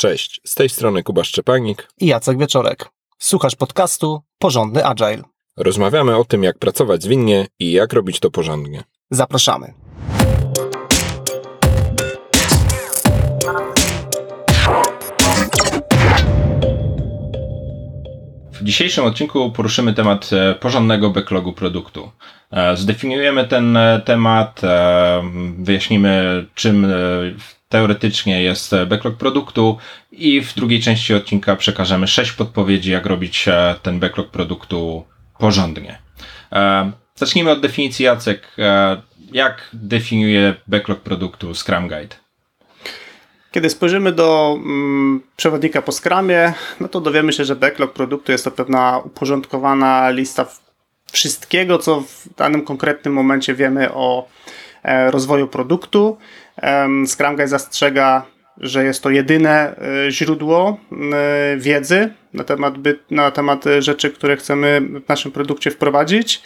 Cześć, z tej strony Kuba Szczepanik i Jacek Wieczorek. Słuchasz podcastu Porządny Agile. Rozmawiamy o tym, jak pracować zwinnie i jak robić to porządnie. Zapraszamy. W dzisiejszym odcinku poruszymy temat e, porządnego backlogu produktu. E, zdefiniujemy ten e, temat, wyjaśnimy czym teoretycznie jest backlog produktu i w drugiej części odcinka przekażemy sześć podpowiedzi, jak robić ten backlog produktu porządnie. Zacznijmy od definicji Jacek. Jak definiuje backlog produktu Scrum Guide? Kiedy spojrzymy do mm, przewodnika po Scrumie, no to dowiemy się, że backlog produktu jest to pewna uporządkowana lista wszystkiego, co w danym konkretnym momencie wiemy o e, rozwoju produktu. E, Scrum Guide zastrzega, że jest to jedyne e, źródło e, wiedzy na temat, by, na temat rzeczy, które chcemy w naszym produkcie wprowadzić.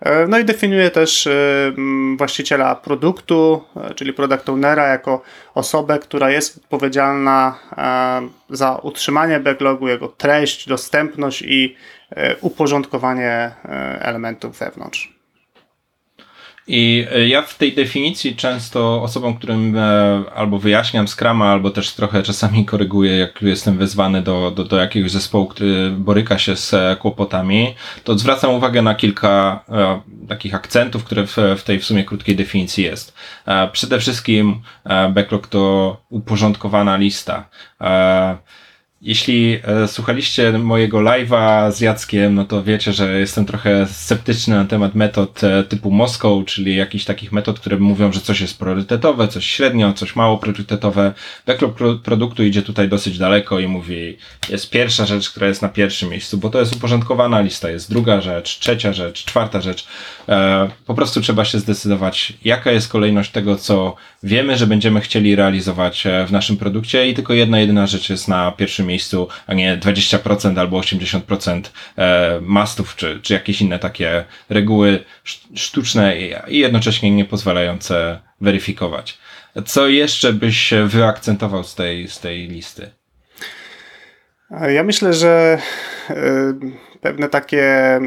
E, no i definiuje też e, właściciela produktu, e, czyli product ownera, jako osobę, która jest odpowiedzialna za utrzymanie backlogu, jego treść, dostępność i uporządkowanie elementów wewnątrz. I e, ja w tej definicji często osobom, którym e, albo wyjaśniam Scrama, albo też trochę czasami koryguję, jak jestem wezwany do, do, do jakiegoś zespołu, który boryka się z e, kłopotami, to zwracam uwagę na kilka e, takich akcentów, które w, w tej w sumie krótkiej definicji jest. E, przede wszystkim e, backlog to uporządkowana lista. Jeśli e, słuchaliście mojego live'a z Jackiem, no to wiecie, że jestem trochę sceptyczny na temat metod e, typu Moskow, czyli jakichś takich metod, które mówią, że coś jest priorytetowe, coś średnio, coś mało priorytetowe. Backlog produktu idzie tutaj dosyć daleko i mówi, jest pierwsza rzecz, która jest na pierwszym miejscu, bo to jest uporządkowana lista, jest druga rzecz, trzecia rzecz, czwarta rzecz. E, po prostu trzeba się zdecydować, jaka jest kolejność tego, co wiemy, że będziemy chcieli realizować e, w naszym produkcie i tylko jedna, jedyna rzecz jest na pierwszym miejscu, a nie 20% albo 80% e, mastów, czy, czy jakieś inne takie reguły sztuczne i jednocześnie nie pozwalające weryfikować. Co jeszcze byś wyakcentował z tej, z tej listy? Ja myślę, że pewne takie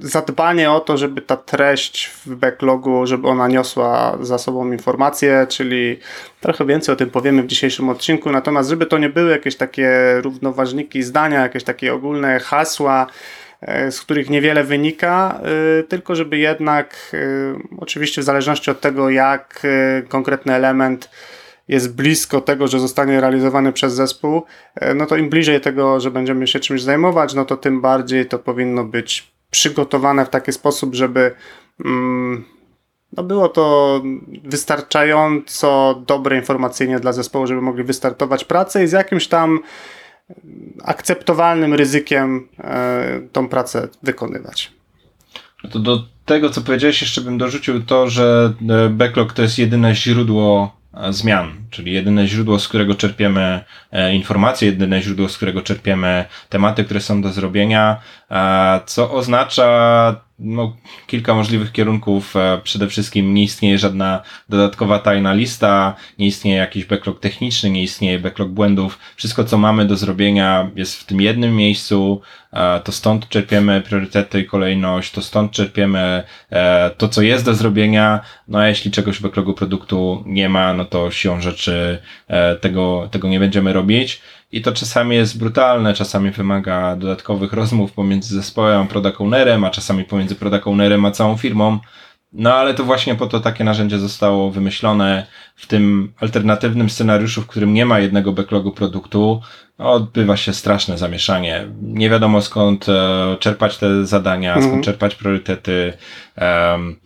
zadbanie o to, żeby ta treść w backlogu, żeby ona niosła za sobą informacje, czyli trochę więcej o tym powiemy w dzisiejszym odcinku, natomiast żeby to nie były jakieś takie równoważniki zdania, jakieś takie ogólne hasła, e, z których niewiele wynika, e, tylko żeby jednak, e, oczywiście w zależności od tego, jak konkretny element jest blisko tego, że zostanie realizowany przez zespół, no to im bliżej tego, że będziemy się czymś zajmować, no to tym bardziej to powinno być przygotowane w taki sposób, żeby mm, no było to wystarczająco dobre informacyjnie dla zespołu, żeby mogli wystartować pracę i z jakimś tam akceptowalnym ryzykiem e, tą pracę wykonywać. No to do tego, co powiedziałeś, jeszcze bym dorzucił to, że e, backlog to jest jedyne źródło zmian, czyli jedyne źródło, z którego czerpiemy informacje, jedyne źródło, z którego czerpiemy tematy, które są do zrobienia, co oznacza no, kilka możliwych kierunków. E, przede wszystkim nie istnieje żadna dodatkowa tajna lista, nie istnieje jakiś backlog techniczny, nie istnieje backlog błędów. Wszystko, co mamy do zrobienia jest w tym jednym miejscu, e, to stąd czerpiemy priorytety i kolejność, to stąd czerpiemy e, to, co jest do zrobienia. No a jeśli czegoś w backlogu produktu nie ma, no to siłą rzeczy tego, tego nie będziemy robić. I to czasami jest brutalne, czasami wymaga dodatkowych rozmów pomiędzy zespołem a product ownerem, a czasami pomiędzy product ownerem a całą firmą. No ale to właśnie po to takie narzędzie zostało wymyślone w tym alternatywnym scenariuszu, w którym nie ma jednego backlogu produktu. No, odbywa się straszne zamieszanie. Nie wiadomo skąd e, czerpać te zadania, skąd mhm. czerpać priorytety. Um,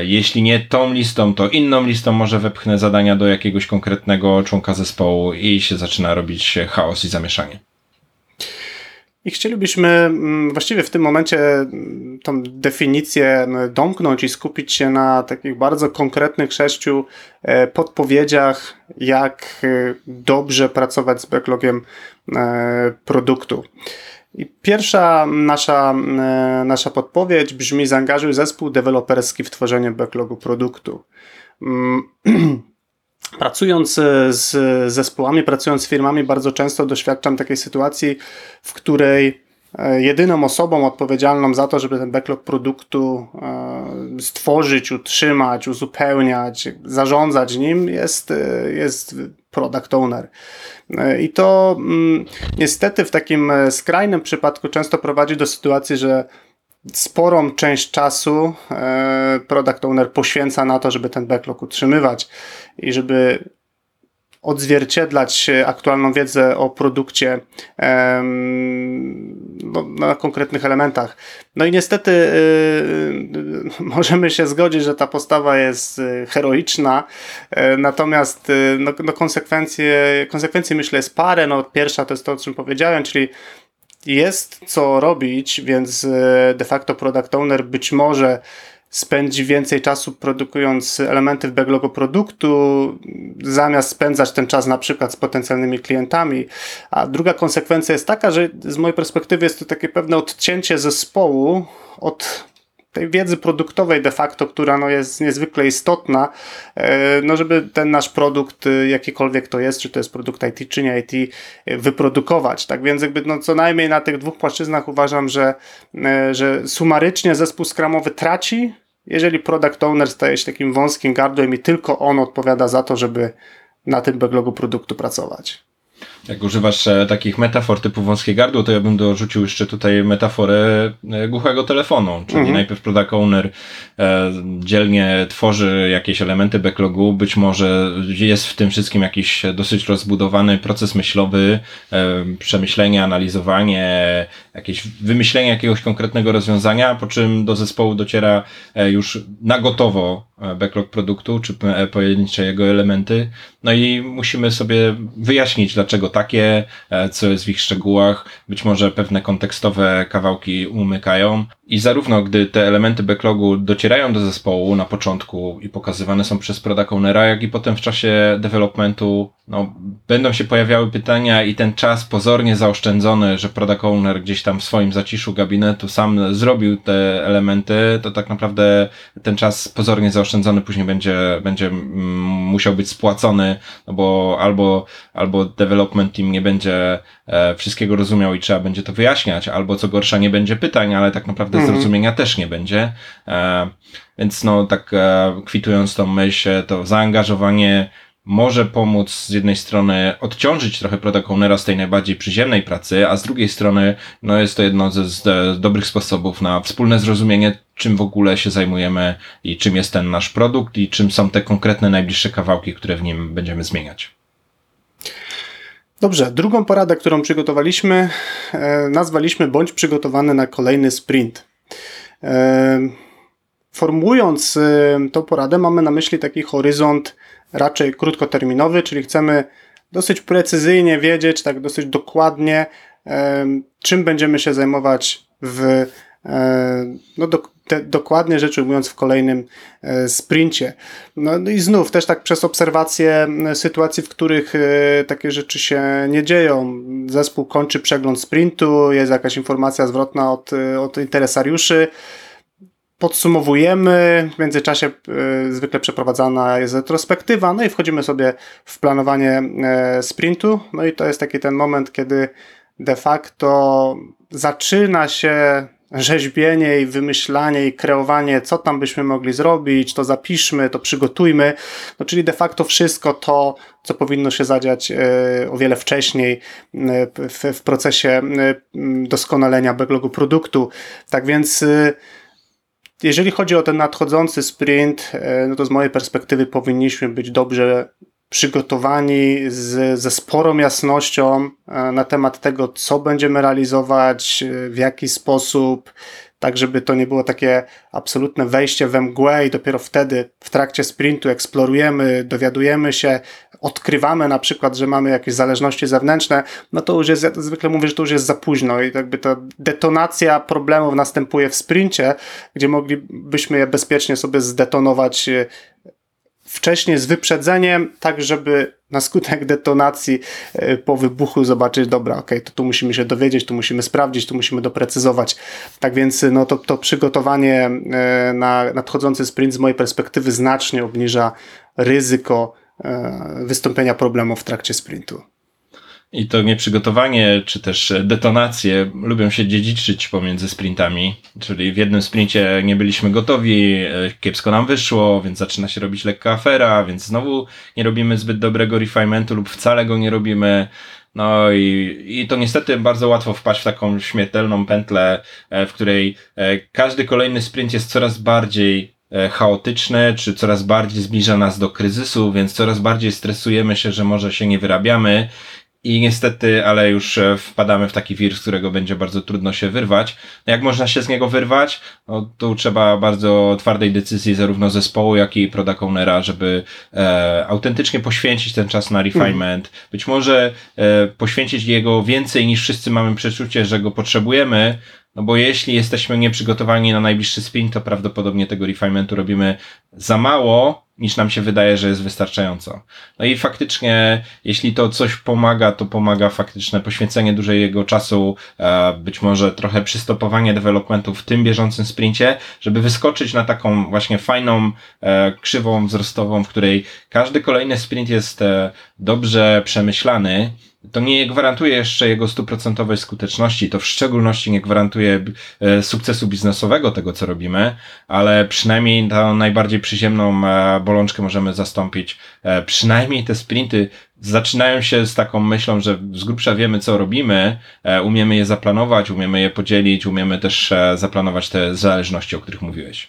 jeśli nie tą listą, to inną listą może wepchnę zadania do jakiegoś konkretnego członka zespołu i się zaczyna robić chaos i zamieszanie. I chcielibyśmy mm, właściwie w tym momencie mm, tą definicję mm, domknąć i skupić się na takich bardzo konkretnych sześciu e, podpowiedziach, jak e, dobrze pracować z backlogiem produktu. I pierwsza nasza, e, nasza podpowiedź brzmi: zaangażuj zespół deweloperski w tworzenie backlogu produktu. Mm, Pracując z zespołami, pracując z firmami, bardzo często doświadczam takiej sytuacji, w której e, jedyną osobą odpowiedzialną za to, żeby ten backlog produktu e, stworzyć, utrzymać, uzupełniać, zarządzać nim jest, e, jest product owner. I to mm, niestety w takim skrajnym przypadku często prowadzi do sytuacji, że sporą część czasu e, product owner poświęca na to, żeby ten backlog utrzymywać i żeby odzwierciedlać aktualną wiedzę o produkcie no, na konkretnych elementach. No i niestety yy, możemy się zgodzić, że ta postawa jest heroiczna, natomiast no, no konsekwencje, konsekwencje myślę jest parę. No, pierwsza to jest to, o czym powiedziałem, czyli jest co robić, więc e, de facto product owner być może spędzi więcej czasu produkując elementy w backlogu produktu, zamiast spędzać ten czas na przykład z potencjalnymi klientami. A druga konsekwencja jest taka, że z mojej perspektywy jest to takie pewne odcięcie zespołu od tej wiedzy produktowej de facto, która no jest niezwykle istotna, e, no żeby ten nasz produkt, e, jakikolwiek to jest, czy to jest produkt IT, czy nie IT, e, wyprodukować. Tak więc jakby no co najmniej na tych dwóch płaszczyznach uważam, że, że sumarycznie zespół skramowy traci, jeżeli product owner staje się takim wąskim gardłem i tylko on odpowiada za to, żeby na tym backlogu produktu pracować. Jak używasz e, takich metafor typu wąskie gardło, to ja bym dorzucił jeszcze tutaj metaforę e, głuchego telefonu, czyli mhm. najpierw product owner e, dzielnie tworzy jakieś elementy backlogu, być może jest w tym wszystkim jakiś dosyć rozbudowany proces myślowy, przemyślenie, analizowanie, jakieś wymyślenie jakiegoś konkretnego rozwiązania, po czym do zespołu dociera już na gotowo backlog produktu, czy pojedyncze jego elementy, no i musimy sobie wyjaśnić, dlaczego takie, e, co jest w ich szczegółach. Być może pewne kontekstowe kawałki umykają. I zarówno gdy te elementy backlogu docierają do zespołu na początku i pokazywane są przez product ownera, jak i potem w czasie developmentu, no, będą się pojawiały pytania i ten czas pozornie zaoszczędzony, że product owner gdzieś tam w swoim zaciszu gabinetu sam zrobił te elementy, to tak naprawdę ten czas pozornie zaoszczędzony później będzie, będzie mm, musiał być spłacony, no bo albo, albo development team nie będzie wszystkiego rozumiał i trzeba będzie to wyjaśniać, albo co gorsza nie będzie pytań, ale tak naprawdę mhm. zrozumienia też nie będzie. E, więc no tak e, kwitując tą myśl, to zaangażowanie może pomóc z jednej strony odciążyć trochę product ownera z tej najbardziej przyziemnej pracy, a z drugiej strony no jest to jedno ze, z dobrych sposobów na wspólne zrozumienie, czym w ogóle się zajmujemy i czym jest ten nasz produkt i czym są te konkretne najbliższe kawałki, które w nim będziemy zmieniać. Dobrze, drugą poradę, którą przygotowaliśmy, e, nazwaliśmy bądź przygotowany na kolejny sprint. E, formułując e, tą poradę, mamy na myśli taki horyzont raczej krótkoterminowy, czyli chcemy dosyć precyzyjnie wiedzieć, tak dosyć dokładnie, czym będziemy się zajmować w no, do, te, dokładnie rzecz ujmując w kolejnym e, sprincie. No, no i znów też tak przez obserwację sytuacji, w których e, takie rzeczy się nie dzieją. Zespół kończy przegląd sprintu, jest jakaś informacja zwrotna od, e, od interesariuszy, podsumowujemy, w międzyczasie y, zwykle przeprowadzana jest retrospektywa, no i wchodzimy sobie w planowanie y, sprintu, no i to jest taki ten moment, kiedy de facto zaczyna się rzeźbienie i wymyślanie i kreowanie, co tam byśmy mogli zrobić, to zapiszmy, to przygotujmy, no czyli de facto wszystko to, co powinno się zadziać y, o wiele wcześniej w, w procesie doskonalenia backlogu produktu. Tak więc jeżeli chodzi o ten nadchodzący sprint, e, no to z mojej perspektywy powinniśmy być dobrze przygotowani z, ze sporą jasnością e, na temat tego, co będziemy realizować, e, w jaki sposób, tak żeby to nie było takie absolutne wejście we mgłę i dopiero wtedy w trakcie sprintu eksplorujemy, dowiadujemy się, odkrywamy na przykład, że mamy jakieś zależności zewnętrzne, no to już jest, ja zwykle mówię, że to już jest za późno i jakby ta detonacja problemów następuje w sprincie, gdzie moglibyśmy je bezpiecznie sobie zdetonować wcześniej z wyprzedzeniem, tak żeby na skutek detonacji e, po wybuchu zobaczyć, dobra, ok, to tu musimy się dowiedzieć, tu musimy sprawdzić, tu musimy doprecyzować. Tak więc no, to, to przygotowanie e, na nadchodzący sprint z mojej perspektywy znacznie obniża ryzyko e, wystąpienia problemu w trakcie sprintu. I to nieprzygotowanie, czy też detonacje lubią się dziedziczyć pomiędzy sprintami. Czyli w jednym sprincie nie byliśmy gotowi, e, kiepsko nam wyszło, więc zaczyna się robić lekka afera, więc znowu nie robimy zbyt dobrego refinementu lub wcale go nie robimy. No i, i to niestety bardzo łatwo wpaść w taką śmiertelną pętlę, e, w której e, każdy kolejny sprint jest coraz bardziej chaotyczny, czy coraz bardziej zbliża nas do kryzysu, więc coraz bardziej stresujemy się, że może się nie wyrabiamy i niestety, ale już e, wpadamy w taki wir, z którego będzie bardzo trudno się wyrwać. No jak można się z niego wyrwać? No tu trzeba bardzo twardej decyzji zarówno zespołu, jak i product żeby e, autentycznie poświęcić ten czas na refinement. Być może e, poświęcić jego więcej niż wszyscy mamy przeczucie, że go potrzebujemy, no bo jeśli jesteśmy nieprzygotowani na najbliższy sprint, to prawdopodobnie tego refinementu robimy za mało, niż nam się wydaje, że jest wystarczająco. No i faktycznie, jeśli to coś pomaga, to pomaga faktyczne poświęcenie dużego czasu, e, być może trochę przystopowanie developmentu w tym bieżącym sprincie, żeby wyskoczyć na taką właśnie fajną e, krzywą wzrostową, w której każdy kolejny sprint jest e, dobrze przemyślany to nie gwarantuje jeszcze jego stuprocentowej skuteczności, to w szczególności nie gwarantuje e, sukcesu biznesowego tego, co robimy, ale przynajmniej tą najbardziej przyziemną e, bolączkę możemy zastąpić. E, przynajmniej te sprinty zaczynają się z taką myślą, że z grubsza wiemy, co robimy, umiemy je zaplanować, umiemy je podzielić, umiemy też zaplanować te zależności, o których mówiłeś.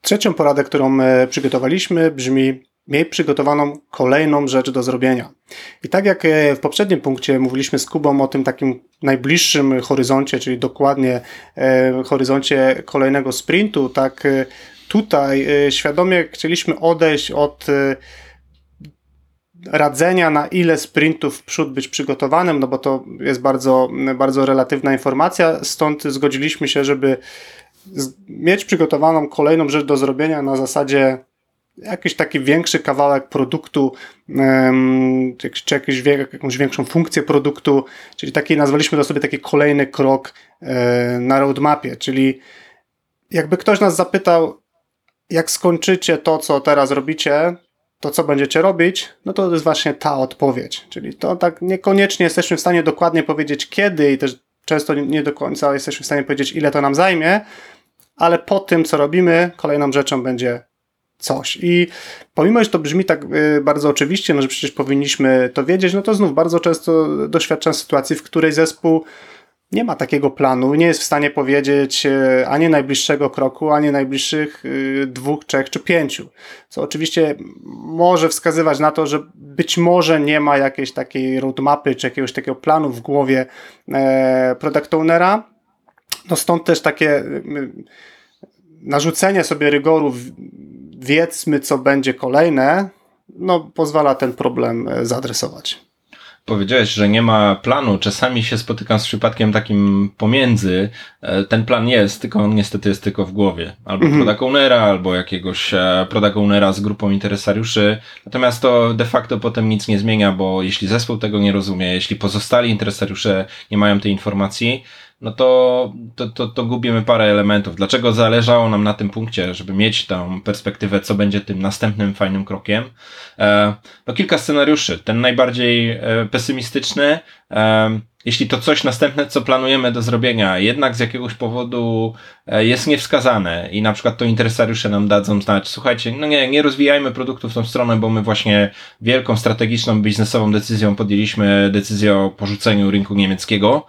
Trzecią poradę, którą przygotowaliśmy, brzmi miej przygotowaną kolejną rzecz do zrobienia. I tak jak e, w poprzednim punkcie mówiliśmy z Kubą o tym takim najbliższym horyzoncie, czyli dokładnie e, horyzoncie kolejnego sprintu, tak e, tutaj świadomie chcieliśmy odejść od radzenia, na ile sprintów w przód być przygotowanym, no bo to jest bardzo, bardzo relatywna informacja, stąd zgodziliśmy się, żeby mieć przygotowaną kolejną rzecz do zrobienia na zasadzie jakiś taki większy kawałek produktu, czy jakiś, jakąś większą funkcję produktu, czyli taki, nazwaliśmy to sobie taki kolejny krok e, na roadmapie, czyli jakby ktoś nas zapytał, jak skończycie to, co teraz robicie, to co będziecie robić, no to jest właśnie ta odpowiedź. Czyli to tak niekoniecznie jesteśmy w stanie dokładnie powiedzieć kiedy i też często nie do końca jesteśmy w stanie powiedzieć, ile to nam zajmie, ale po tym, co robimy, kolejną rzeczą będzie coś. I pomimo, że to brzmi tak y, bardzo oczywiście, no, że przecież powinniśmy to wiedzieć, no to znów bardzo często doświadczam sytuacji, w której zespół nie ma takiego planu, nie jest w stanie powiedzieć y, ani najbliższego kroku, ani najbliższych y, dwóch, trzech czy pięciu. Co oczywiście może wskazywać na to, że być może nie ma jakiejś takiej roadmapy, czy jakiegoś takiego planu w głowie e, product ownera. No stąd też takie narzucenie sobie rygorów wiedzmy, co będzie kolejne, no pozwala ten problem e, zaadresować. Powiedziałeś, że nie ma planu. Czasami się spotykam z przypadkiem takim pomiędzy. E, ten plan jest, tylko on niestety jest tylko w głowie. Albo mm -hmm. product ownera, albo jakiegoś e, product ownera z grupą interesariuszy. Natomiast to de facto potem nic nie zmienia, bo jeśli zespół tego nie rozumie, jeśli pozostali interesariusze nie mają tej informacji, no to, to, to, to gubimy parę elementów. Dlaczego zależało nam na tym punkcie, żeby mieć tą perspektywę, co będzie tym następnym fajnym krokiem? E, no kilka scenariuszy. Ten najbardziej e, pesymistyczny, e, jeśli to coś następne, co planujemy do zrobienia, jednak z jakiegoś powodu e, jest niewskazane i na przykład to interesariusze nam dadzą znać, słuchajcie, no nie, nie rozwijajmy produktu w tą stronę, bo my właśnie wielką strategiczną, biznesową decyzją podjęliśmy decyzję o porzuceniu rynku niemieckiego,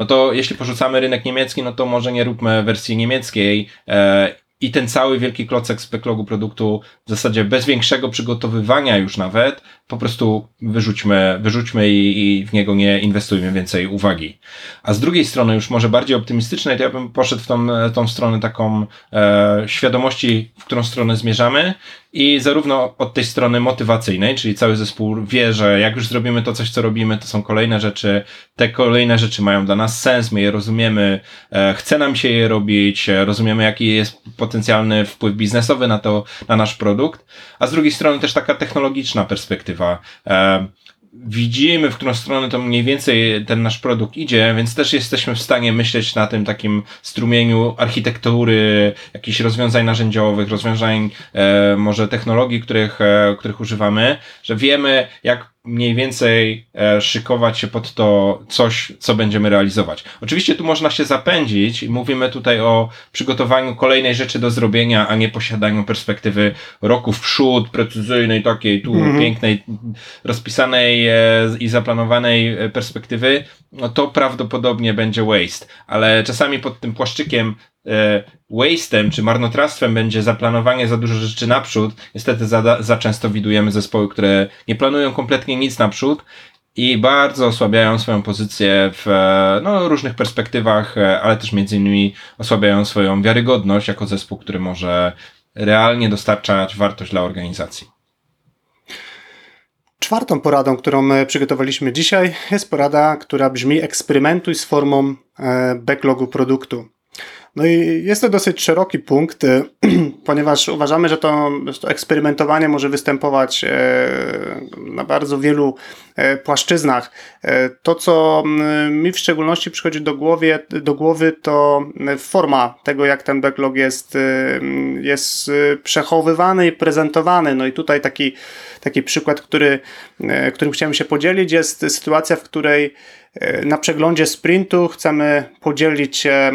no to jeśli porzucamy rynek niemiecki, no to może nie róbmy wersji niemieckiej e, i ten cały wielki klocek z backlogu produktu w zasadzie bez większego przygotowywania już nawet, po prostu wyrzućmy, wyrzućmy i, i w niego nie inwestujmy więcej uwagi. A z drugiej strony już może bardziej optymistycznej, to ja bym poszedł w tą, tą stronę taką e, świadomości, w którą stronę zmierzamy i zarówno od tej strony motywacyjnej, czyli cały zespół wie, że jak już zrobimy to coś, co robimy, to są kolejne rzeczy, te kolejne rzeczy mają dla nas sens, my je rozumiemy, e, chce nam się je robić, e, rozumiemy jaki jest potencjalny wpływ biznesowy na to, na nasz produkt, a z drugiej strony też taka technologiczna perspektywa. E, widzimy, w którą stronę to mniej więcej ten nasz produkt idzie, więc też jesteśmy w stanie myśleć na tym takim strumieniu architektury, jakichś rozwiązań narzędziowych, rozwiązań e, może technologii, których, e, których używamy, że wiemy, jak mniej więcej e, szykować się pod to coś, co będziemy realizować. Oczywiście tu można się zapędzić i mówimy tutaj o przygotowaniu kolejnej rzeczy do zrobienia, a nie posiadaniu perspektywy roku w przód, precyzyjnej, takiej tu Mhm. pięknej, rozpisanej e, i zaplanowanej e, perspektywy, no to prawdopodobnie będzie waste. Ale czasami pod tym płaszczykiem waste'em czy marnotrawstwem będzie zaplanowanie za dużo rzeczy naprzód. Niestety za, za często widujemy zespoły, które nie planują kompletnie nic naprzód i bardzo osłabiają swoją pozycję w e, no, różnych perspektywach, e, ale też między innymi osłabiają swoją wiarygodność jako zespół, który może realnie dostarczać wartość dla organizacji. Czwartą poradą, którą my przygotowaliśmy dzisiaj, jest porada, która brzmi: eksperymentuj z formą e, backlogu produktu. No i jest to dosyć szeroki punkt, e, ponieważ uważamy, że to, to eksperymentowanie może występować e, na bardzo wielu e, płaszczyznach. E, To, co mm, mi w szczególności przychodzi do, głowie, do głowy, to mm, forma tego, jak ten backlog jest, e, jest e, przechowywany i prezentowany. No i tutaj taki, taki przykład, który, którym chciałem się podzielić, jest sytuacja, w której na przeglądzie sprintu chcemy podzielić się e,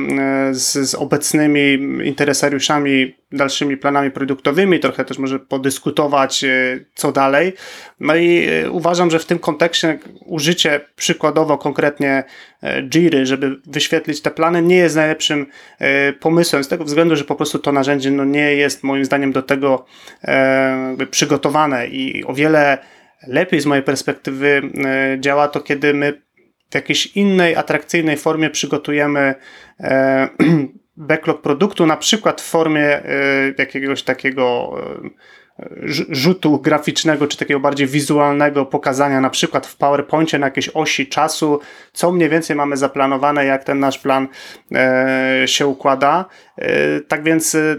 z, z obecnymi interesariuszami dalszymi planami produktowymi, trochę też może podyskutować, e, co dalej. No i e, uważam, że w tym kontekście użycie przykładowo konkretnie e, Jiry, żeby wyświetlić te plany, nie jest najlepszym e, pomysłem, z tego względu, że po prostu to narzędzie no, nie jest moim zdaniem do tego e, przygotowane i o wiele lepiej z mojej perspektywy e, działa to, kiedy my w jakiejś innej, atrakcyjnej formie przygotujemy e, backlog produktu, na przykład w formie e, jakiegoś takiego e, rz- rzutu graficznego, czy takiego bardziej wizualnego pokazania, na przykład w PowerPoincie na jakiejś osi czasu, co mniej więcej mamy zaplanowane, jak ten nasz plan e, się układa. E, tak więc e,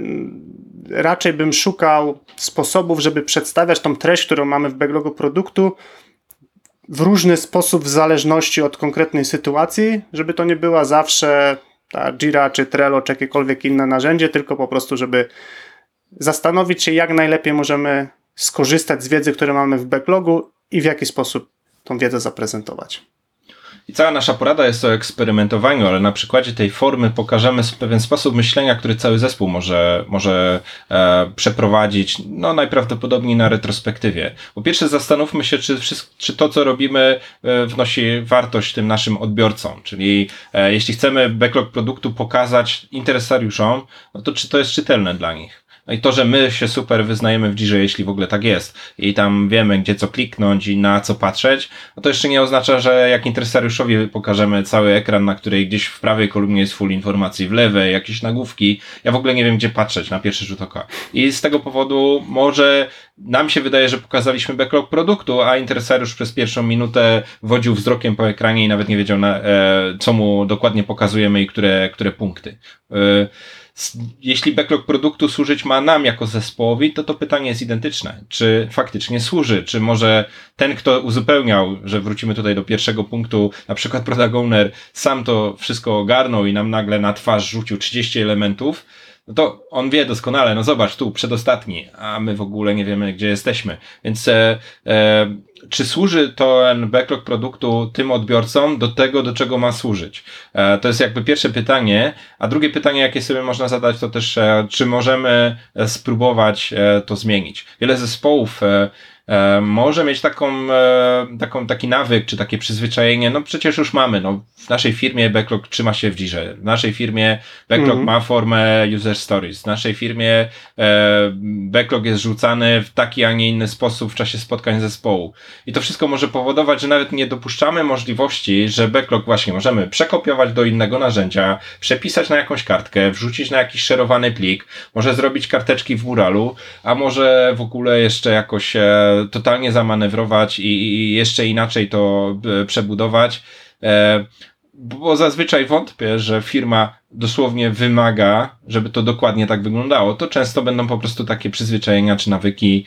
raczej bym szukał sposobów, żeby przedstawiać tą treść, którą mamy w backlogu produktu, w różny sposób w zależności od konkretnej sytuacji, żeby to nie była zawsze ta Jira, czy Trello, czy jakiekolwiek inne narzędzie, tylko po prostu, żeby zastanowić się, jak najlepiej możemy skorzystać z wiedzy, które mamy w backlogu i w jaki sposób tą wiedzę zaprezentować. I cała nasza porada jest o eksperymentowaniu, ale na przykładzie tej formy pokażemy pewien sposób myślenia, który cały zespół może, może e, przeprowadzić, no najprawdopodobniej na retrospektywie. Po pierwsze zastanówmy się, czy, czy to, co robimy, e, wnosi wartość tym naszym odbiorcom, czyli e, jeśli chcemy backlog produktu pokazać interesariuszom, no to czy to jest czytelne dla nich? No i to, że my się super wyznajemy w Jirze, jeśli w ogóle tak jest, i tam wiemy, gdzie co kliknąć i na co patrzeć, no to jeszcze nie oznacza, że jak interesariuszowi pokażemy cały ekran, na której gdzieś w prawej kolumnie jest full informacji, w lewej jakieś nagłówki, ja w ogóle nie wiem, gdzie patrzeć na pierwszy rzut oka. I z tego powodu może nam się wydaje, że pokazaliśmy backlog produktu, a interesariusz przez pierwszą minutę wodził wzrokiem po ekranie i nawet nie wiedział, na, e, co mu dokładnie pokazujemy i które, które punkty. E, jeśli backlog produktu służyć ma nam jako zespołowi, to to pytanie jest identyczne. Czy faktycznie służy? Czy może ten, kto uzupełniał, że wrócimy tutaj do pierwszego punktu, na przykład product owner, sam to wszystko ogarnął i nam nagle na twarz rzucił 30 elementów, no to on wie doskonale, no zobacz, tu przedostatni, a my w ogóle nie wiemy, gdzie jesteśmy. Więc e, e, czy służy ten backlog produktu tym odbiorcom do tego, do czego ma służyć? E, to jest jakby pierwsze pytanie, a drugie pytanie, jakie sobie można zadać, to też, e, czy możemy e, spróbować e, to zmienić? Wiele zespołów e, może mieć taką, e, taką, taki nawyk, czy takie przyzwyczajenie, no przecież już mamy, no w naszej firmie backlog trzyma się w Jirze, w naszej firmie backlog Mhm. ma formę user stories, w naszej firmie e, backlog jest rzucany w taki, a nie inny sposób w czasie spotkań zespołu. I to wszystko może powodować, że nawet nie dopuszczamy możliwości, że backlog właśnie możemy przekopiować do innego narzędzia, przepisać na jakąś kartkę, wrzucić na jakiś szerowany plik, może zrobić karteczki w muralu, a może w ogóle jeszcze jakoś e, totalnie zamanewrować i, jeszcze inaczej to e, przebudować. E, bo zazwyczaj wątpię, że firma dosłownie wymaga, żeby to dokładnie tak wyglądało. To często będą po prostu takie przyzwyczajenia czy nawyki.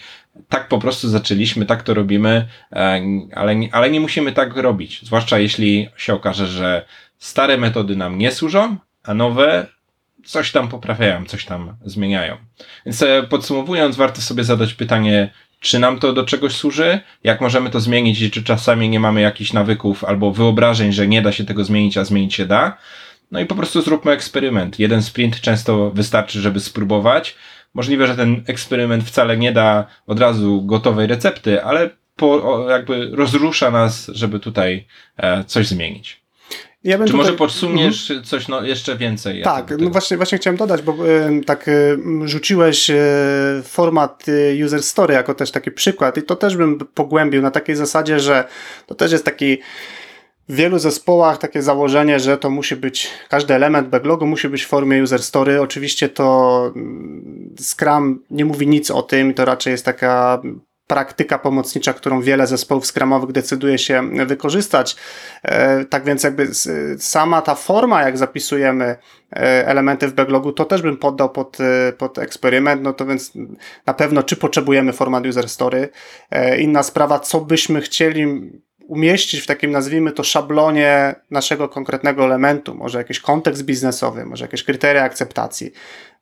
Tak po prostu zaczęliśmy, tak to robimy, e, ale, ale nie musimy tak robić. Zwłaszcza jeśli się okaże, że stare metody nam nie służą, a nowe coś tam poprawiają, coś tam zmieniają. Więc podsumowując, warto sobie zadać pytanie, czy nam to do czegoś służy, jak możemy to zmienić czy czasami nie mamy jakichś nawyków albo wyobrażeń, że nie da się tego zmienić, a zmienić się da. No i po prostu zróbmy eksperyment. Jeden sprint często wystarczy, żeby spróbować. Możliwe, że ten eksperyment wcale nie da od razu gotowej recepty, ale po, jakby rozrusza nas, żeby tutaj e, coś zmienić. Ja Czy tutaj... może podsuniesz mhm. coś no, jeszcze więcej? Tak, no właśnie, właśnie chciałem dodać, bo y, tak y, rzuciłeś y, format user story jako też taki przykład i to też bym pogłębił na takiej zasadzie, że to też jest taki w wielu zespołach takie założenie, że to musi być, każdy element backlogu musi być w formie user story. Oczywiście to mm, Scrum nie mówi nic o tym, to raczej jest taka praktyka pomocnicza, którą wiele zespołów skramowych decyduje się wykorzystać. E, tak więc jakby sama ta forma, jak zapisujemy e, elementy w backlogu, to też bym poddał pod, e, pod eksperyment, no to więc na pewno czy potrzebujemy format user story. Inna sprawa, co byśmy chcieli umieścić w takim, nazwijmy to, szablonie naszego konkretnego elementu, może jakiś kontekst biznesowy, może jakieś kryteria akceptacji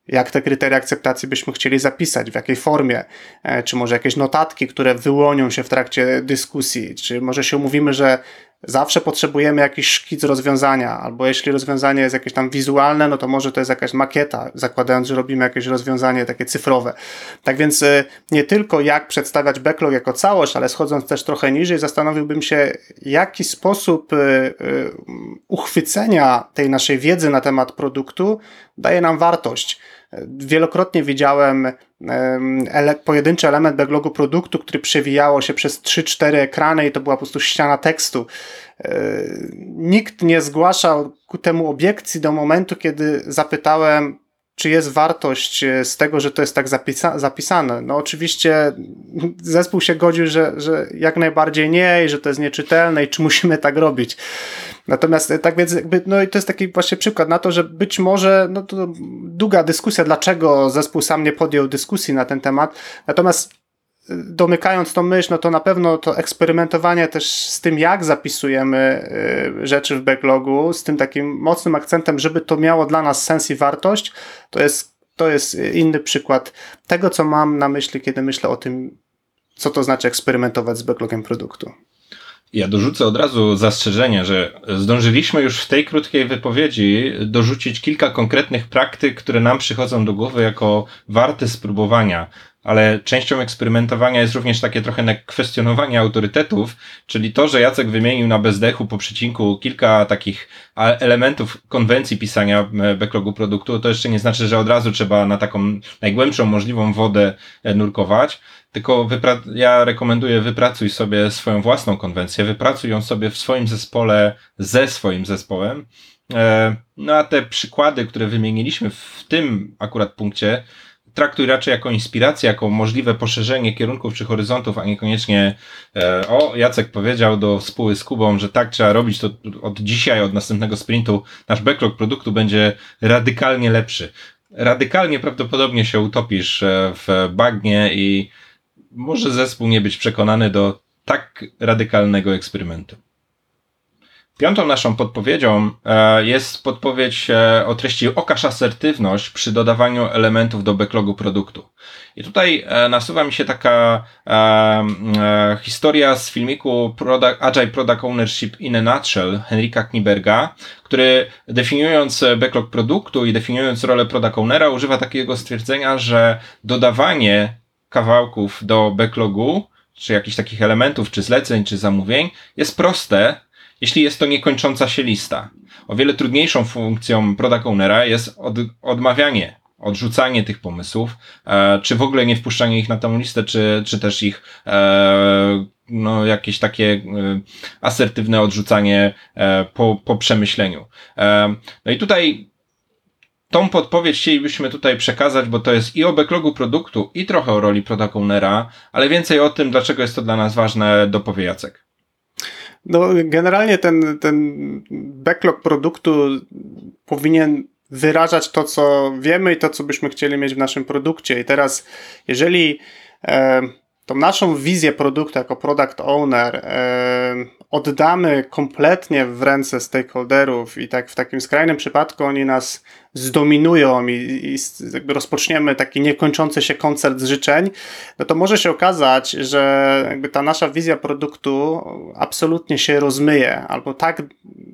jak te kryteria akceptacji byśmy chcieli zapisać, w jakiej formie, e, czy może jakieś notatki, które wyłonią się w trakcie dyskusji, czy może się umówimy, że zawsze potrzebujemy jakiś szkic rozwiązania, albo jeśli rozwiązanie jest jakieś tam wizualne, no to może to jest jakaś makieta, zakładając, że robimy jakieś rozwiązanie takie cyfrowe. Tak więc e, nie tylko jak przedstawiać backlog jako całość, ale schodząc też trochę niżej, zastanowiłbym się, jaki sposób e, uchwycenia tej naszej wiedzy na temat produktu daje nam wartość. Wielokrotnie widziałem ele pojedynczy element backlogu produktu, który przewijało się przez 3-4 ekrany i to była po prostu ściana tekstu. E, nikt nie zgłaszał ku temu obiekcji do momentu, kiedy zapytałem, czy jest wartość e, z tego, że to jest tak zapisa zapisane. No oczywiście zespół się godził, że, że jak najbardziej nie i że to jest nieczytelne i czy musimy tak robić. Natomiast e, tak więc jakby, no i to jest taki właśnie przykład na to, że być może, no to długa dyskusja, dlaczego zespół sam nie podjął dyskusji na ten temat. Natomiast domykając tą myśl, no to na pewno to eksperymentowanie też z tym, jak zapisujemy rzeczy w backlogu, z tym takim mocnym akcentem, żeby to miało dla nas sens i wartość, to jest, to jest inny przykład tego, co mam na myśli, kiedy myślę o tym, co to znaczy eksperymentować z backlogiem produktu. Ja dorzucę od razu zastrzeżenie, że zdążyliśmy już w tej krótkiej wypowiedzi dorzucić kilka konkretnych praktyk, które nam przychodzą do głowy jako warte spróbowania ale częścią eksperymentowania jest również takie trochę kwestionowanie autorytetów, czyli to, że Jacek wymienił na bezdechu po przecinku kilka takich elementów konwencji pisania backlogu produktu, to jeszcze nie znaczy, że od razu trzeba na taką najgłębszą możliwą wodę e, nurkować, tylko ja rekomenduję wypracuj sobie swoją własną konwencję, wypracuj ją sobie w swoim zespole ze swoim zespołem, e, no a te przykłady, które wymieniliśmy w tym akurat punkcie, traktuj raczej jako inspirację, jako możliwe poszerzenie kierunków czy horyzontów, a niekoniecznie e, o, Jacek powiedział do spóły z Kubą, że tak trzeba robić to od dzisiaj, od następnego sprintu, nasz backlog produktu będzie radykalnie lepszy. Radykalnie prawdopodobnie się utopisz e, w bagnie i może zespół nie być przekonany do tak radykalnego eksperymentu. Piątą naszą podpowiedzią e, jest podpowiedź e, o treści okaż asertywność przy dodawaniu elementów do backlogu produktu. I tutaj e, nasuwa mi się taka historia z filmiku Agile Product Ownership in a Nutshell Henrika Kniberga, który definiując backlog produktu i definiując rolę product ownera używa takiego stwierdzenia, że dodawanie kawałków do backlogu, czy jakichś takich elementów, czy zleceń, czy zamówień jest proste, jeśli jest to niekończąca się lista. O wiele trudniejszą funkcją product ownera jest od, odmawianie, odrzucanie tych pomysłów, e, czy w ogóle nie wpuszczanie ich na tę listę, czy, czy też ich e, no, jakieś takie e, asertywne odrzucanie e, po, po przemyśleniu. E, no i tutaj tą podpowiedź chcielibyśmy tutaj przekazać, bo to jest i o backlogu produktu, i trochę o roli product ownera, ale więcej o tym, dlaczego jest to dla nas ważne, dopowie Jacek. No, generalnie ten, ten backlog produktu powinien wyrażać to, co wiemy i to, co byśmy chcieli mieć w naszym produkcie. I teraz, jeżeli e, tą naszą wizję produktu jako product owner e, oddamy kompletnie w ręce stakeholderów i tak w takim skrajnym przypadku oni nas zdominują i, i rozpoczniemy taki niekończący się koncert życzeń, no to może się okazać, że jakby ta nasza wizja produktu absolutnie się rozmyje albo tak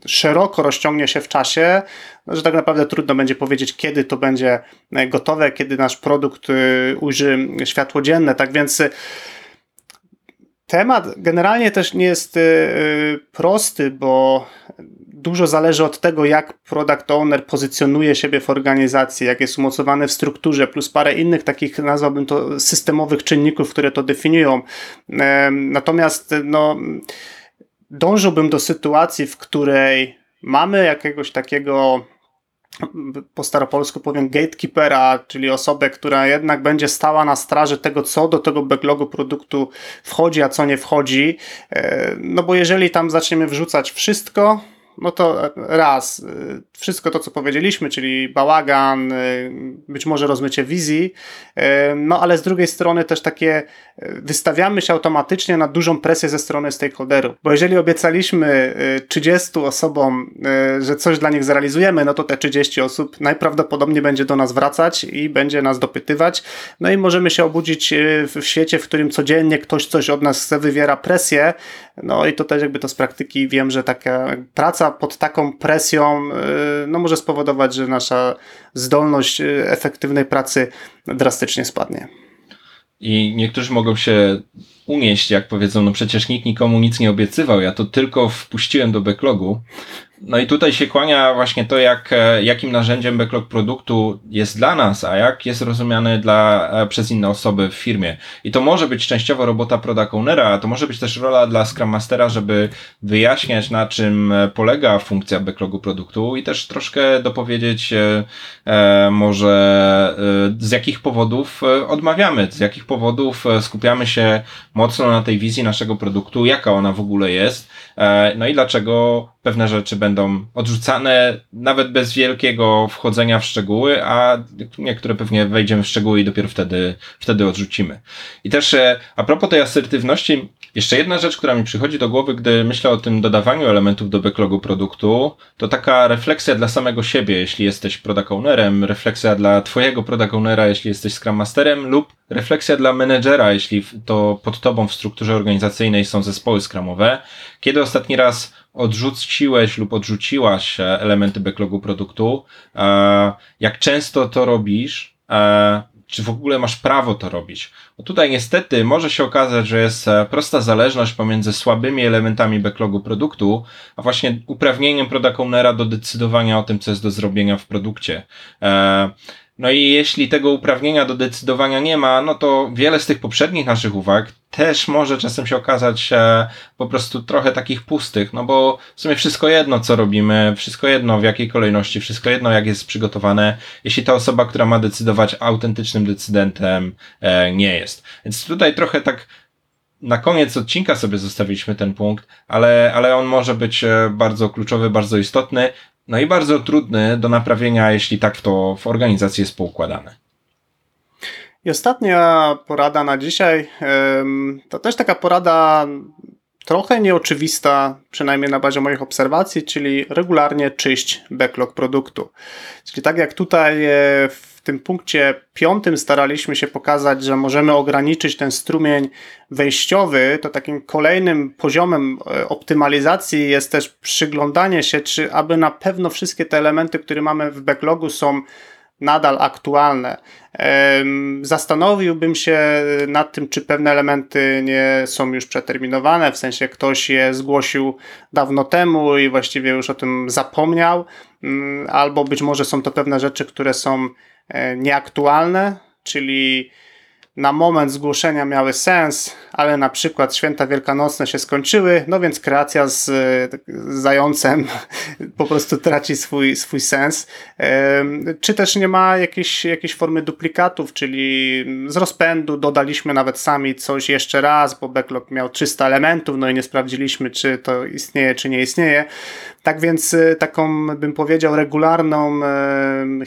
szeroko rozciągnie się w czasie, no, że tak naprawdę trudno będzie powiedzieć, kiedy to będzie gotowe, kiedy nasz produkt y, ujrzy światło dzienne. Tak więc Temat generalnie też nie jest prosty, bo dużo zależy od tego, jak product owner pozycjonuje siebie w organizacji, jak jest umocowany w strukturze, plus parę innych takich, nazwałbym to, systemowych czynników, które to definiują. Natomiast no, dążyłbym do sytuacji, w której mamy jakiegoś takiego po staropolsku powiem gatekeepera, czyli osobę, która jednak będzie stała na straży tego, co do tego backlogu produktu wchodzi, a co nie wchodzi. E, no bo jeżeli tam zaczniemy wrzucać wszystko, no to raz, y, wszystko to, co powiedzieliśmy, czyli bałagan, y, być może rozmycie wizji, y, no ale z drugiej strony też takie wystawiamy się automatycznie na dużą presję ze strony stakeholderów, bo jeżeli obiecaliśmy 30 osobom, że coś dla nich zrealizujemy, no to te 30 osób najprawdopodobniej będzie do nas wracać i będzie nas dopytywać, no i możemy się obudzić w świecie, w którym codziennie ktoś coś od nas chce, wywiera presję, no i to też jakby to z praktyki wiem, że taka praca pod taką presją y, no, może spowodować, że nasza zdolność y, efektywnej pracy drastycznie spadnie. I niektórzy mogą się unieść, jak powiedzą, no przecież nikt nikomu nic nie obiecywał, ja to tylko wpuściłem do backlogu. No i tutaj się kłania właśnie to, jak, e, jakim narzędziem backlog produktu jest dla nas, a jak jest rozumiany dla, e, przez inne osoby w firmie. I to może być częściowo robota product ownera, a to może być też rola dla Scrum Mastera, żeby wyjaśniać na czym e, polega funkcja backlogu produktu i też troszkę dopowiedzieć e, może e, z jakich powodów odmawiamy, z jakich powodów skupiamy się mocno na tej wizji naszego produktu, jaka ona w ogóle jest, no i dlaczego pewne rzeczy będą odrzucane nawet bez wielkiego wchodzenia w szczegóły, a niektóre pewnie wejdziemy w szczegóły i dopiero wtedy, wtedy odrzucimy. I też e, a propos tej asertywności, jeszcze jedna rzecz, która mi przychodzi do głowy, gdy myślę o tym dodawaniu elementów do backlogu produktu, to taka refleksja dla samego siebie, jeśli jesteś product ownerem, refleksja dla twojego product ownera, jeśli jesteś scrum masterem lub refleksja dla menedżera, jeśli to pod tobą w strukturze organizacyjnej są zespoły scrumowe. Kiedy ostatni raz odrzuciłeś lub odrzuciłaś e, elementy backlogu produktu? E, jak często to robisz? E, czy w ogóle masz prawo to robić? Bo tutaj niestety może się okazać, że jest prosta zależność pomiędzy słabymi elementami backlogu produktu, a właśnie uprawnieniem product ownera do decydowania o tym, co jest do zrobienia w produkcie. No i jeśli tego uprawnienia do decydowania nie ma, no to wiele z tych poprzednich naszych uwag też może czasem się okazać e, po prostu trochę takich pustych, no bo w sumie wszystko jedno, co robimy, wszystko jedno w jakiej kolejności, wszystko jedno jak jest przygotowane, jeśli ta osoba, która ma decydować autentycznym decydentem, e, nie jest. Więc tutaj trochę tak na koniec odcinka sobie zostawiliśmy ten punkt, ale, ale on może być e, bardzo kluczowy, bardzo istotny. No i bardzo trudny do naprawienia, jeśli tak to w organizacji jest poukładane. I ostatnia porada na dzisiaj to też taka porada trochę nieoczywista, przynajmniej na bazie moich obserwacji, czyli regularnie czyść backlog produktu. Czyli tak jak tutaj e, w tym punkcie piątym staraliśmy się pokazać, że możemy ograniczyć ten strumień wejściowy, to takim kolejnym poziomem e, optymalizacji jest też przyglądanie się, czy aby na pewno wszystkie te elementy, które mamy w backlogu są nadal aktualne. Zastanowiłbym się nad tym, czy pewne elementy nie są już przeterminowane, w sensie ktoś je zgłosił dawno temu i właściwie już o tym zapomniał, mm, albo być może są to pewne rzeczy, które są e, nieaktualne, czyli na moment zgłoszenia miały sens, ale na przykład święta wielkanocne się skończyły, no więc kreacja z, zającem po prostu traci swój, swój sens. Czy też nie ma jakiejś, jakiejś formy duplikatów, czyli z rozpędu dodaliśmy nawet sami coś jeszcze raz, bo backlog miał 300 elementów, no i nie sprawdziliśmy, czy to istnieje, czy nie istnieje. Tak więc y, taką, bym powiedział, regularną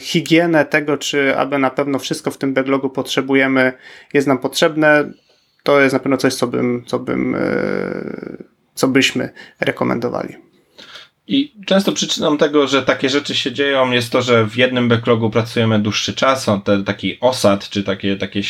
higienę tego, czy aby na pewno wszystko w tym backlogu potrzebujemy, jest nam potrzebne, to jest na pewno coś, co bym, co bym, e, co byśmy rekomendowali. I często przyczyną tego, że takie rzeczy się dzieją, jest to, że w jednym backlogu pracujemy dłuższy czas, on te, taki osad, czy takie, takie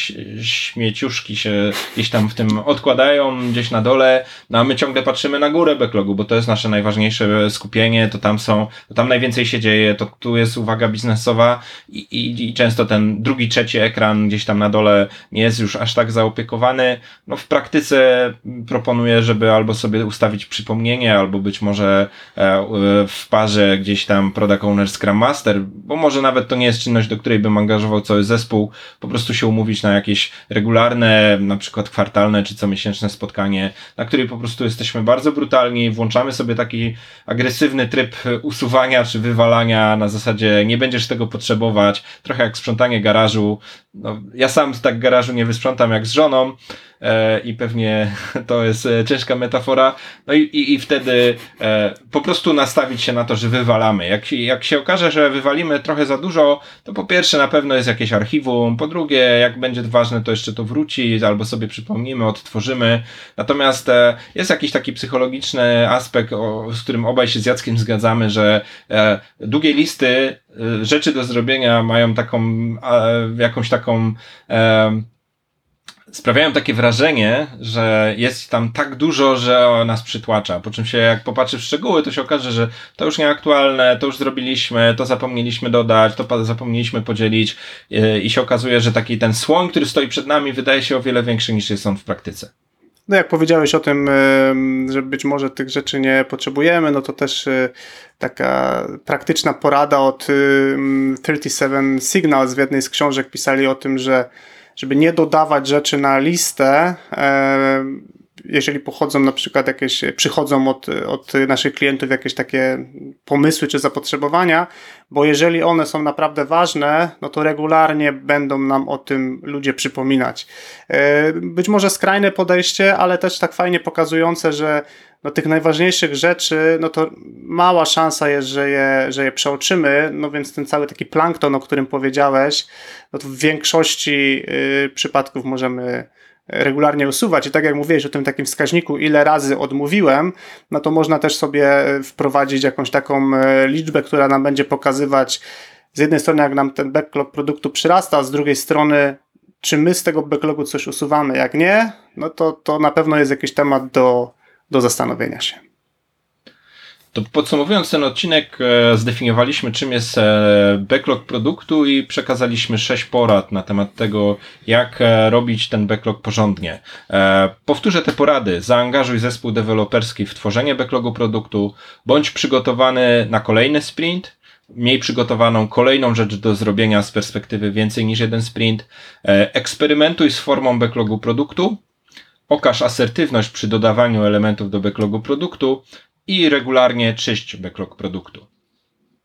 śmieciuszki się gdzieś tam w tym odkładają, gdzieś na dole, no a my ciągle patrzymy na górę backlogu, bo to jest nasze najważniejsze skupienie, to tam są, to tam najwięcej się dzieje, to tu jest uwaga biznesowa i, i, i często ten drugi, trzeci ekran gdzieś tam na dole nie jest już aż tak zaopiekowany. No w praktyce proponuję, żeby albo sobie ustawić przypomnienie, albo być może e, w parze gdzieś tam Product Owner Scrum Master, bo może nawet to nie jest czynność, do której bym angażował cały zespół, po prostu się umówić na jakieś regularne, na przykład kwartalne czy comiesięczne spotkanie, na której po prostu jesteśmy bardzo brutalni, włączamy sobie taki agresywny tryb usuwania czy wywalania na zasadzie nie będziesz tego potrzebować, trochę jak sprzątanie garażu. No, ja sam tak garażu nie wysprzątam jak z żoną, e, i pewnie to jest e, ciężka metafora. No i, i, i wtedy e, po prostu nastawić się na to, że wywalamy. Jak, jak się okaże, że wywalimy trochę za dużo, to po pierwsze na pewno jest jakieś archiwum, po drugie, jak będzie ważne, to jeszcze to wróci, albo sobie przypomnimy, odtworzymy. Natomiast e, jest jakiś taki psychologiczny aspekt, o, z którym obaj się z Jackiem zgadzamy, że e, długie listy e, rzeczy do zrobienia mają taką, e, jakąś taką e, sprawiają takie wrażenie, że jest tam tak dużo, że nas przytłacza. Po czym się, jak popatrzy w szczegóły, to się okaże, że to już nieaktualne, to już zrobiliśmy, to zapomnieliśmy dodać, to zapomnieliśmy podzielić e, i się okazuje, że taki ten słoń, który stoi przed nami, wydaje się o wiele większy niż jest on w praktyce. No jak powiedziałeś o tym, że być może tych rzeczy nie potrzebujemy, no to też e, taka praktyczna porada od 37 Signals w jednej z książek pisali o tym, że żeby nie dodawać rzeczy na listę, e, jeżeli pochodzą na przykład jakieś, przychodzą od, od naszych klientów jakieś takie pomysły czy zapotrzebowania, bo jeżeli one są naprawdę ważne, no to regularnie będą nam o tym ludzie przypominać. E, być może skrajne podejście, ale też tak fajnie pokazujące, że no tych najważniejszych rzeczy, no to mała szansa jest, że je, że je przeoczymy, no więc ten cały taki plankton, o którym powiedziałeś, no to w większości y, przypadków możemy regularnie usuwać. I tak jak mówiłeś o tym takim wskaźniku, ile razy odmówiłem, no to można też sobie wprowadzić jakąś taką y, liczbę, która nam będzie pokazywać z jednej strony, jak nam ten backlog produktu przyrasta, z drugiej strony, czy my z tego backlogu coś usuwamy. Jak nie, no to, to na pewno jest jakiś temat do, do zastanowienia się. To podsumowując ten odcinek, e, zdefiniowaliśmy czym jest e, backlog produktu i przekazaliśmy sześć porad na temat tego, jak e, robić ten backlog porządnie. Powtórzę te porady. Zaangażuj zespół deweloperski w tworzenie backlogu produktu, bądź przygotowany na kolejny sprint, miej przygotowaną kolejną rzecz do zrobienia z perspektywy więcej niż jeden sprint, eksperymentuj z formą backlogu produktu, Okaż asertywność przy dodawaniu elementów do backlogu produktu i regularnie czyść backlog produktu.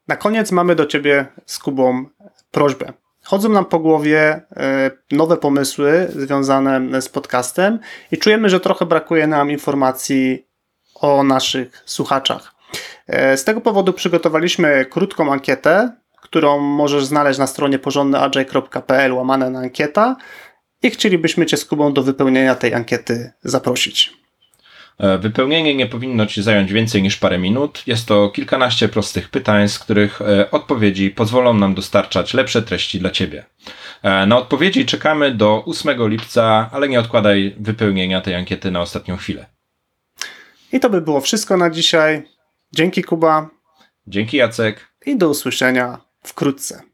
Na koniec mamy do Ciebie z Kubą prośbę. Chodzą nam po głowie e, nowe pomysły związane z podcastem i czujemy, że trochę brakuje nam informacji o naszych słuchaczach. E, z tego powodu przygotowaliśmy krótką ankietę, którą możesz znaleźć na stronie porządnyagile.pl łamane na ankieta i chcielibyśmy Cię z Kubą do wypełnienia tej ankiety zaprosić. E, wypełnienie nie powinno Ci zająć więcej niż parę minut. Jest to kilkanaście prostych pytań, z których e, odpowiedzi pozwolą nam dostarczać lepsze treści dla Ciebie. E, na odpowiedzi czekamy do 8 lipca, ale nie odkładaj wypełnienia tej ankiety na ostatnią chwilę. I to by było wszystko na dzisiaj. Dzięki Kuba. Dzięki Jacek. I do usłyszenia wkrótce.